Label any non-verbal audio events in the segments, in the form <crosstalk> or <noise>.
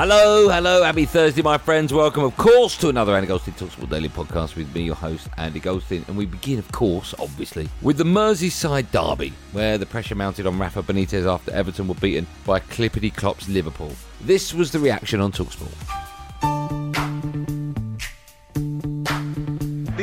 Hello, hello, happy Thursday, my friends. Welcome, of course, to another Andy Goldstein Talksport Daily podcast with me, your host, Andy Goldstein. And we begin, of course, obviously, with the Merseyside Derby, where the pressure mounted on Rafa Benitez after Everton were beaten by Clippity Clops Liverpool. This was the reaction on Talksport.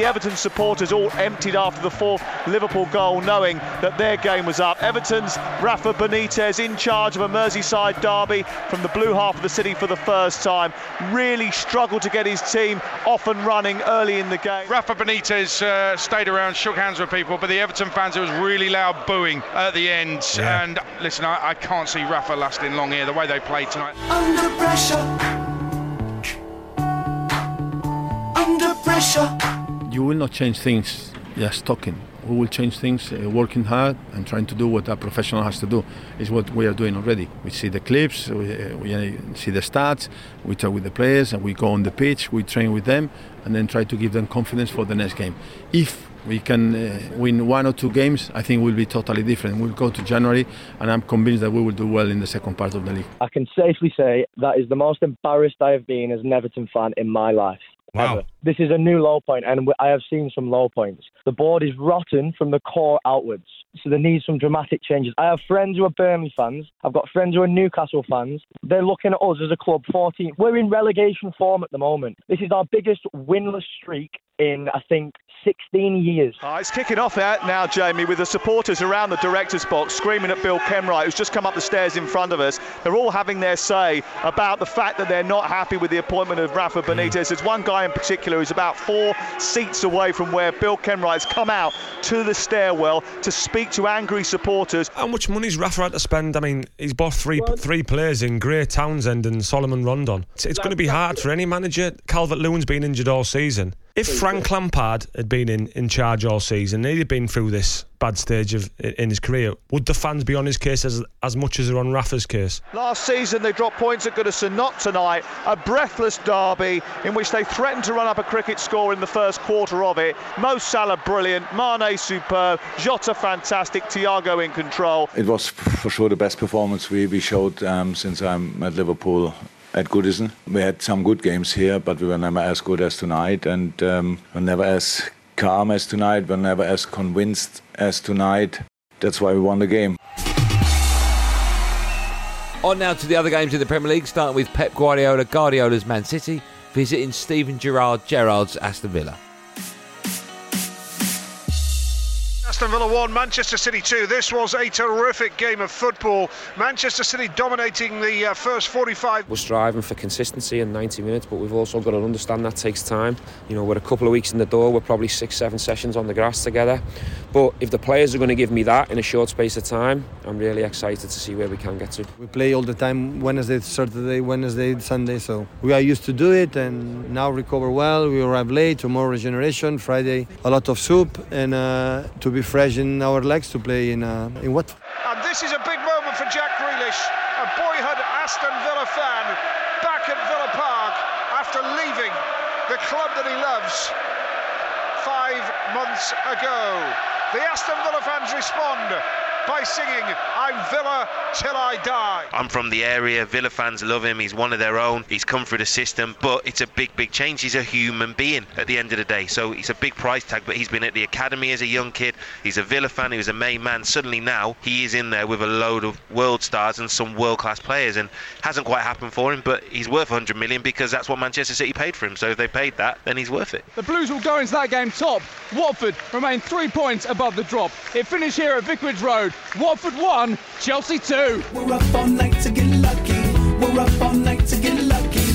The Everton supporters all emptied after the fourth Liverpool goal, knowing that their game was up. Everton's Rafa Benitez in charge of a Merseyside derby from the blue half of the city for the first time. Really struggled to get his team off and running early in the game. Rafa Benitez uh, stayed around, shook hands with people, but the Everton fans, it was really loud booing at the end. Yeah. And listen, I, I can't see Rafa lasting long here, the way they played tonight. Under pressure. Under pressure. You will not change things just talking. We will change things uh, working hard and trying to do what a professional has to do. Is what we are doing already. We see the clips, we, uh, we uh, see the stats, we talk with the players, and we go on the pitch, we train with them, and then try to give them confidence for the next game. If we can uh, win one or two games, I think we'll be totally different. We'll go to January, and I'm convinced that we will do well in the second part of the league. I can safely say that is the most embarrassed I have been as an Everton fan in my life. Wow. This is a new low point, and I have seen some low points. The board is rotten from the core outwards, so there needs some dramatic changes. I have friends who are Burnley fans. I've got friends who are Newcastle fans. They're looking at us as a club 14. We're in relegation form at the moment. This is our biggest winless streak in, I think, 16 years. Oh, it's kicking off out now, Jamie, with the supporters around the director's box screaming at Bill Kenwright, who's just come up the stairs in front of us. They're all having their say about the fact that they're not happy with the appointment of Rafa Benitez. Mm. There's one guy in particular who's about four seats away from where Bill Kenwright's come out to the stairwell to speak to angry supporters. How much money's Rafa had to spend? I mean, he's bought three three players in Gray Townsend and Salomón Rondón. It's, it's going to be hard for any manager. Calvert Lewin's been injured all season. If Frank Lampard had been in, in charge all season, he'd have been through this bad stage of in his career. Would the fans be on his case as as much as they're on Rafa's case? Last season they dropped points at Goodison, not tonight. A breathless derby in which they threatened to run up a cricket score in the first quarter of it. Mo Salah brilliant, Mane superb, Jota fantastic, Thiago in control. It was for sure the best performance we, we showed um, since I'm at Liverpool at Goodison. We had some good games here, but we were never as good as tonight, and um, we're never as calm as tonight. We're never as convinced as tonight. That's why we won the game. On now to the other games in the Premier League, starting with Pep Guardiola, Guardiola's Man City, visiting Steven Gerrard, Gerrard's Aston Villa. Aston Villa 1, Manchester City 2. This was a terrific game of football. Manchester City dominating the uh, first 45. We're striving for consistency in 90 minutes, but we've also got to understand that takes time. You know, we're a couple of weeks in the door, we're probably six, seven sessions on the grass together. But if the players are going to give me that in a short space of time, I'm really excited to see where we can get to. We play all the time Wednesday, Saturday, Wednesday, Sunday, so we are used to do it and now recover well. We arrive late, tomorrow regeneration, Friday a lot of soup, and uh, to be be fresh in our legs to play in uh, in what. And this is a big moment for Jack Grealish, a boyhood Aston Villa fan, back at Villa Park after leaving the club that he loves five months ago. The Aston Villa fans respond by singing I'm Villa till I die. I'm from the area. Villa fans love him. He's one of their own. He's come through the system, but it's a big, big change. He's a human being at the end of the day. So it's a big price tag, but he's been at the academy as a young kid. He's a Villa fan. He was a main man. Suddenly now he is in there with a load of world stars and some world class players, and hasn't quite happened for him, but he's worth 100 million because that's what Manchester City paid for him. So if they paid that, then he's worth it. The Blues will go into that game top. Watford remain three points above the drop. It finished here at Vicarage Road. Watford 1, Chelsea 2. We're up all night to get lucky. We're up all night to get lucky.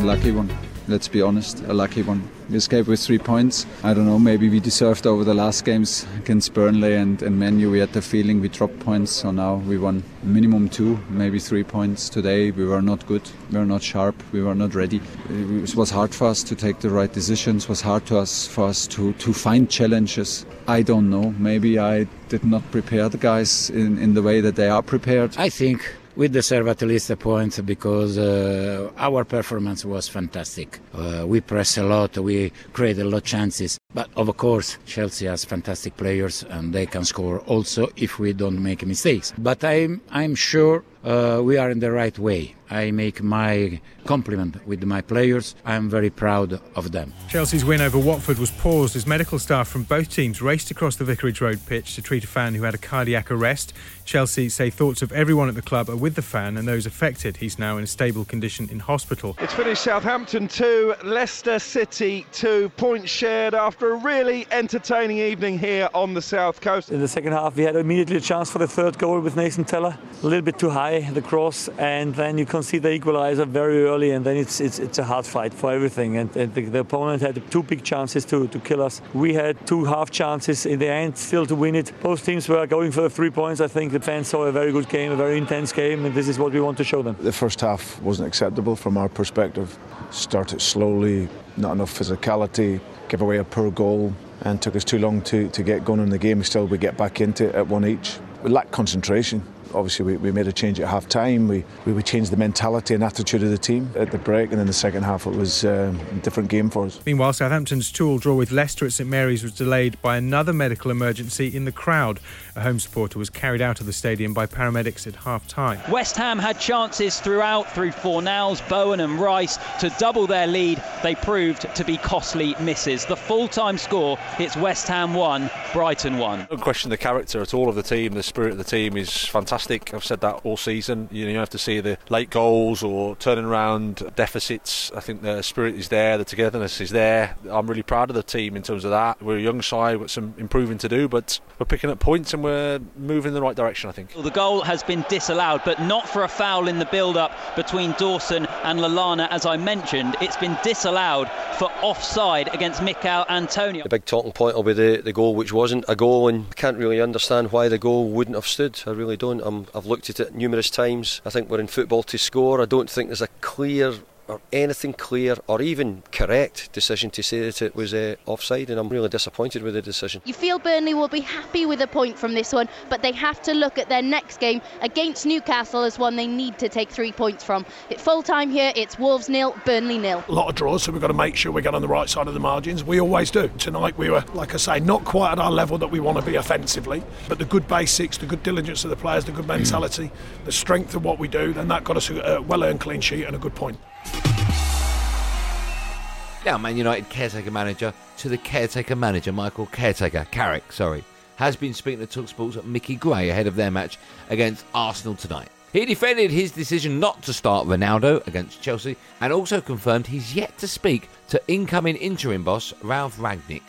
Lucky one. Let's be honest, a lucky one. We escaped with three points. I don't know, maybe we deserved over the last games against Burnley and, and Menu. We had the feeling we dropped points, so now we won minimum two, maybe three points. Today we were not good, we were not sharp, we were not ready. It was hard for us to take the right decisions, it was hard to us, for us to, to find challenges. I don't know, maybe I did not prepare the guys in, in the way that they are prepared. I think we deserve at least a point because uh, our performance was fantastic. Uh, we press a lot, we create a lot of chances. But of course, Chelsea has fantastic players and they can score also if we don't make mistakes. But I'm, I'm sure uh, we are in the right way. I make my compliment with my players. I'm very proud of them. Chelsea's win over Watford was paused as medical staff from both teams raced across the Vicarage Road pitch to treat a fan who had a cardiac arrest. Chelsea say thoughts of everyone at the club are with the fan and those affected. He's now in a stable condition in hospital. It's finished Southampton 2, Leicester City 2. Points shared after a really entertaining evening here on the South Coast. In the second half, we had immediately a chance for the third goal with Nathan Tella. A little bit too high, the cross, and then you concede the equaliser very early, and then it's it's, it's a hard fight for everything. And, and the, the, opponent had two big chances to, to kill us. We had two half chances in the end still to win it. Both teams were going for the three points. I think the fans saw a very good game, a very intense game, and this is what we want to show them. The first half wasn't acceptable from our perspective. Started slowly, not enough physicality, give away a poor goal, and took us too long to, to get going in the game. Still, we get back into it at one each. We lacked concentration obviously we, we made a change at half time. We, we, changed the mentality and attitude of the team at the break, and in the second half it was um, a different game for us. Meanwhile, Southampton's 2 draw with Leicester at St Mary's was delayed by another medical emergency in the crowd. A home supporter was carried out of the stadium by paramedics at half time. West Ham had chances throughout through Fornals, Bowen, and Rice to double their lead. They proved to be costly misses. The full time score it's West Ham 1, Brighton 1. Don't question the character at all of the team. The spirit of the team is fantastic. I've said that all season. You know, you have to see the late goals or turning around deficits. I think the spirit is there, the togetherness is there. I'm really proud of the team in terms of that. We're a young side with some improving to do, but we're picking up points and we're moving in the right direction, I think. The goal has been disallowed, but not for a foul in the build up between Dawson and Lallana, as I mentioned. It's been disallowed for offside against Michail Antonio. The big talking point will be the, the goal, which wasn't a goal, and I can't really understand why the goal wouldn't have stood. I really don't. i I've looked at it numerous times. I think we're in football to score. I don't think there's a clear or anything clear or even correct decision to say that it was uh, offside, and I'm really disappointed with the decision. You feel Burnley will be happy with a point from this one, but they have to look at their next game against Newcastle as one they need to take three points from. At full time here, it's Wolves nil, Burnley nil. A lot of draws, so we've got to make sure we get on the right side of the margins. We always do. Tonight we were, like I say, not quite at our level that we want to be offensively, but the good basics, the good diligence of the players, the good mentality, the strength of what we do, then that got us a well-earned clean sheet and a good point. Now, Man United caretaker manager to the caretaker manager, Michael Caretaker, Carrick, sorry, has been speaking to Talksport's Mickey Gray ahead of their match against Arsenal tonight. He defended his decision not to start Ronaldo against Chelsea and also confirmed he's yet to speak to incoming interim boss Ralf Rangnick.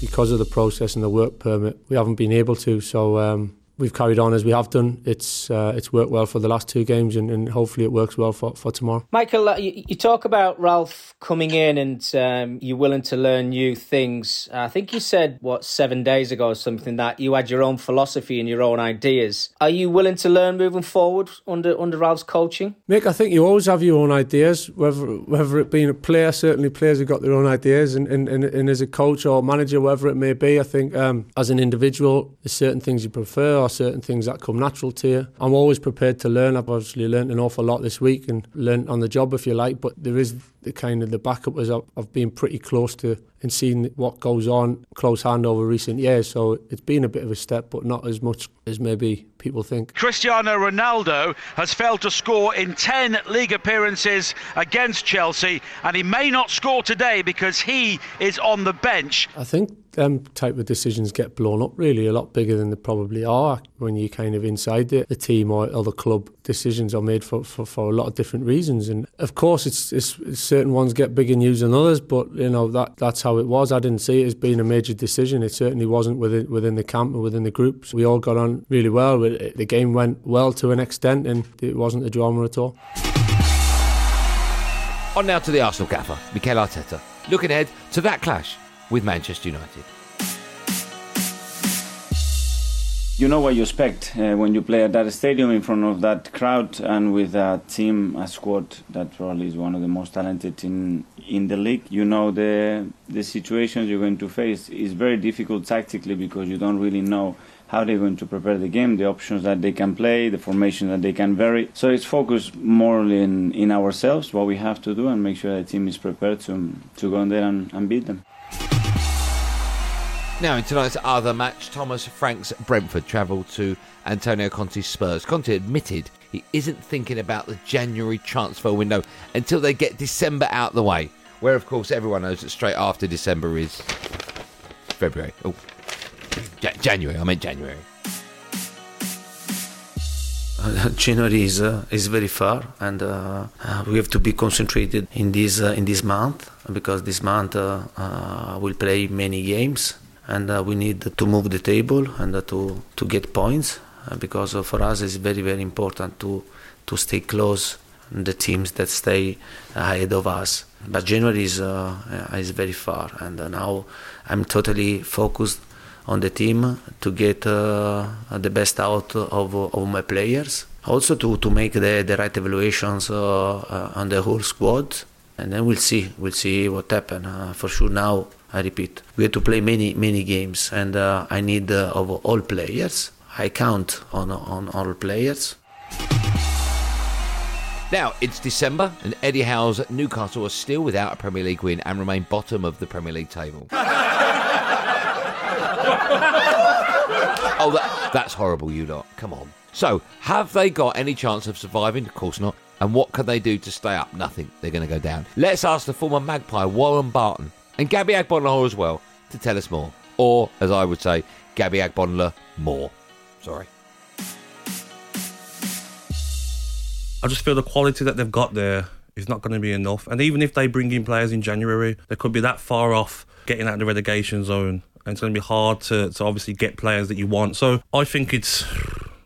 Because of the process and the work permit, we haven't been able to, so um, we've carried on as we have done. It's uh, it's worked well for the last two games, and, and hopefully it works well for, for tomorrow. Michael, uh, you, you, talk about Ralf coming in and um, you're willing to learn new things. I think you said what seven days ago or something that you had your own philosophy and your own ideas. Are you willing to learn moving forward under under Ralf's coaching? Mick, I think you always have your own ideas, whether whether it being a player. Certainly, players have got their own ideas, and and, and, and as a coach or manager, whatever it may be, I think um, as an individual, there's certain things you prefer or certain things that come natural to you. I'm always prepared to learn. I've obviously learned an awful lot this week and learned on the job, if you like. But there is the kind of the backup was I've been pretty close to and seen what goes on close hand over recent years. So it's been a bit of a step, but not as much as maybe people think. Cristiano Ronaldo has failed to score in 10 league appearances against Chelsea, and he may not score today because he is on the bench. I think them type of decisions get blown up really a lot bigger than they probably are when you're kind of inside the, the team or, the club. Decisions are made for, for, for a lot of different reasons, and of course, it's, it's, it's certain ones get bigger news than others. But you know that that's how it was. I didn't see it as being a major decision. It certainly wasn't within within the camp or within the groups. We all got on really well. The game went well to an extent, and it wasn't a drama at all. On now to the Arsenal gaffer, Mikel Arteta. Looking ahead to that clash with Manchester United. You know what you expect uh, when you play at that stadium in front of that crowd and with a team, a squad that probably is one of the most talented in in the league. You know the the situations you're going to face is very difficult tactically because you don't really know how they're going to prepare the game, the options that they can play, the formation that they can vary. So it's focused more in, in ourselves, what we have to do, and make sure the team is prepared to, to go in there and, and beat them. Now, in tonight's other match, Thomas Frank's Brentford travelled to Antonio Conte's Spurs. Conte admitted he isn't thinking about the January transfer window until they get December out the way, where, of course, everyone knows that straight after December is February. Oh, J- January. I meant January. Uh, <laughs> January is uh, is very far, and uh, uh we have to be concentrated in this uh, in this month because this month we'll play many games and uh, we need to move the table and uh, to to get points uh, because for us it's very very important to to stay close the teams that stay ahead of us. But January is uh, is very far, and now I'm totally focused on the team to get uh, the best out of of my players. Also to, to make the, the right evaluations uh, on the whole squad, and then we'll see we'll see what happens. for sure now I repeat, we have to play many many games, and uh, I need uh, of all players. I count on on all players. Now it's December, and Eddie Howe's Newcastle are still without a Premier League win and remain bottom of the Premier League table. <laughs> oh, that, that's horrible, you lot. Come on. So, have they got any chance of surviving? Of course not. And what can they do to stay up? Nothing. They're going to go down. Let's ask the former Magpie, Warren Barton, and Gabby Agbonlahor as well to tell us more. Or, as I would say, Gabby Agbonlahor more. Sorry. I just feel the quality that they've got there is not going to be enough. And even if they bring in players in January, they could be that far off getting out of the relegation zone. And it's going to be hard to, to obviously get players that you want. So I think it's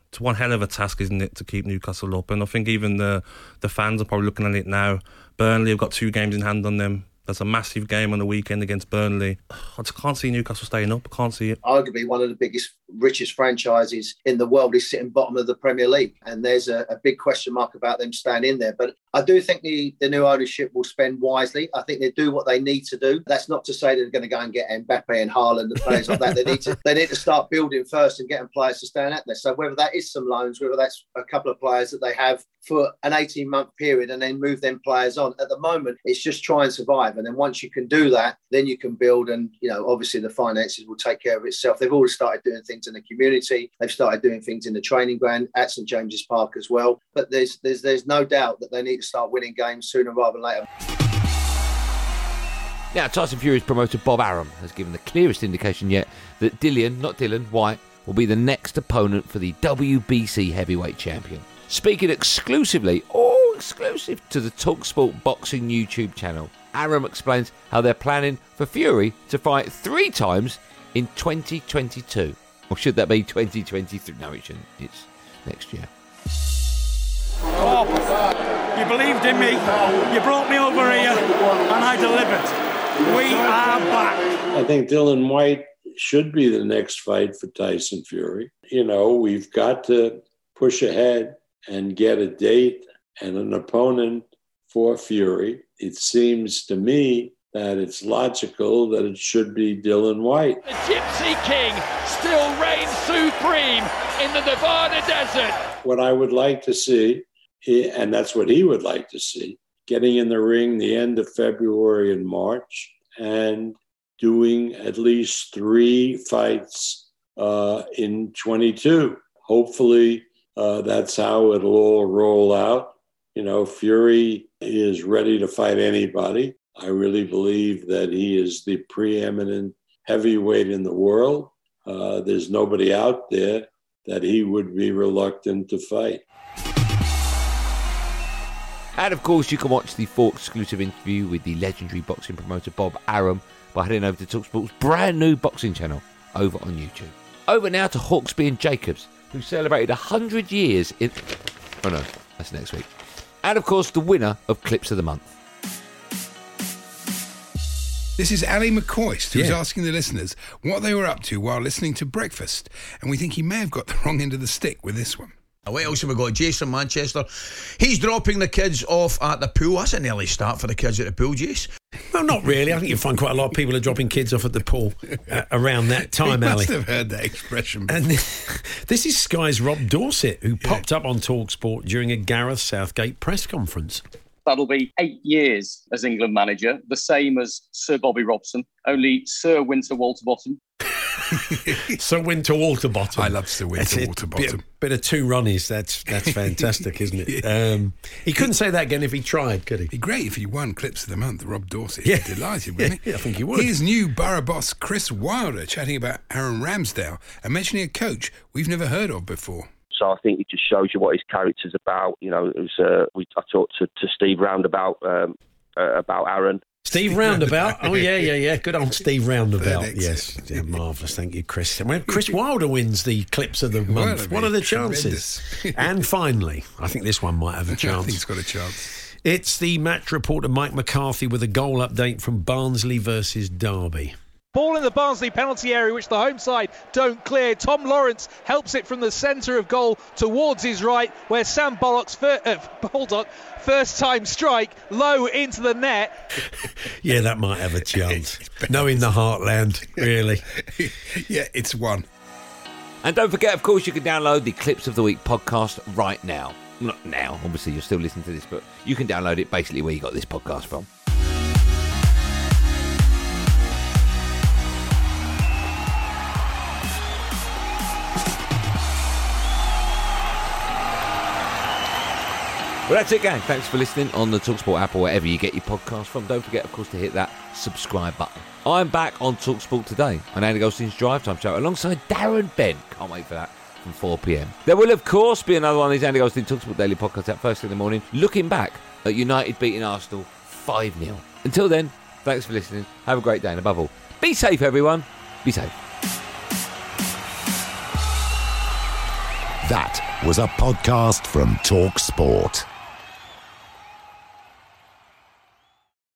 it's one hell of a task, isn't it, to keep Newcastle up? And I think even the the fans are probably looking at it now. Burnley have got two games in hand on them. There's a massive game on the weekend against Burnley. I just can't see Newcastle staying up. I can't see it. Arguably one of the biggest, richest franchises in the world is sitting bottom of the Premier League, and there's a, a big question mark about them staying in there. But I do think the, the new ownership will spend wisely. I think they do what they need to do. That's not to say they're going to go and get Mbappe and Haaland and players like that. They need to they need to start building first and getting players to stand out there. So whether that is some loans, whether that's a couple of players that they have for an 18 month period and then move them players on. At the moment, it's just try and survive. And then once you can do that, then you can build. And, you know, obviously the finances will take care of itself. They've already started doing things in the community. They've started doing things in the training ground at St James's Park as well. But there's, there's, there's no doubt that they need to start winning games sooner rather than later. Now, Tyson Fury's promoter Bob Arum has given the clearest indication yet that Dillian, not Dylan, Whyte, will be the next opponent for the WBC heavyweight champion speaking exclusively, all exclusive to the Talksport Boxing YouTube channel. Arum explains how they're planning for Fury to fight three times in 2022. Or should that be 2023? No, it shouldn't. It's next year. Oh, you believed in me. You brought me over here, and I delivered. We are back. I think Dylan Whyte should be the next fight for Tyson Fury. You know, we've got to push ahead and get a date and an opponent for Fury. It seems to me that it's logical that it should be Dylan Whyte. The Gypsy King still reigns supreme in the Nevada desert. What I would like to see, and that's what he would like to see, getting in the ring the end of February and March and doing at least three fights uh, in 22. Hopefully, uh, that's how it'll all roll out. You know, Fury is ready to fight anybody. I really believe that he is the preeminent heavyweight in the world. Uh, there's nobody out there that he would be reluctant to fight. And of course, you can watch the full exclusive interview with the legendary boxing promoter Bob Arum by heading over to Talksport's brand new boxing channel over on YouTube. Over now to Hawksbee and Jacobs, who celebrated 100 years in. Oh no, that's next week. And of course, the winner of Clips of the Month. This is Ally McCoist, who's Yeah. asking the listeners what they were up to while listening to breakfast. And we think he may have got the wrong end of the stick with this one. What else have we got? Jason Manchester. He's dropping the kids off at the pool. That's an early start for the kids at the pool, Jace. Well, not really. I think you find quite a lot of people are dropping kids off at the pool uh, around that <laughs> time, he Ali. must have heard that expression. And <laughs> this is Sky's Rob Dorsett, who popped up on Talksport during a Gareth Southgate press conference. That'll be eight years as England manager, the same as Sir Bobby Robson, only Sir Winter Walterbottom. <laughs> Sir Winter Waterbottom. I love Sir Winter Waterbottom. Bit, bit of two Ronnies. That's that's <laughs> fantastic, isn't it? Um, he couldn't say that again if he tried, could he? Be great if he won Clips of the Month, Rob Dorsett. Yeah. Delighted, wouldn't he? <laughs> Yeah, I think he would. Here's new Boro boss Chris Wilder chatting about Aaron Ramsdale and mentioning a coach we've never heard of before. So I think it just shows you what his character's about. You know, it was uh, we I talked to, to Steve Roundabout um, uh, about Aaron. Steve Roundabout. Oh yeah, yeah, yeah. Good old Steve Roundabout. Third Yes, yeah, marvelous. Thank you, Chris. And when Chris Wilder wins the clips of the month, that'd what are the chances? and finally, I think this one might have a <laughs> I chance. think he's got a chance. It's the match reporter Mike McCarthy with a goal update from Barnsley versus Derby. Ball in the Barnsley penalty area, which the home side don't clear. Tom Lawrence helps it from the centre of goal towards his right, where Sam Bullock's fir- uh, <laughs> Baldock first time strike low into the net. <laughs> Yeah, that might have a chance. <laughs> Knowing the heartland, really. yeah, it's one. And don't forget, of course, you can download the Clips of the Week podcast right now. Not now, obviously, you're still listening to this, but you can download it basically where you got this podcast from. Well, that's it, gang. Thanks for listening on the Talksport app or wherever you get your podcast from. Don't forget, of course, to hit that subscribe button. I'm back on Talksport today on Andy Goldstein's Drive Time Show alongside Darren Bent. Can't wait for that from 4 pm. There will, of course, be another one of these Andy Goldstein Talksport Daily podcasts at first thing in the morning, looking back at United beating Arsenal 5 0. Until then, thanks for listening. Have a great day, and above all, be safe, everyone. Be safe. That was a podcast from Talk Sport.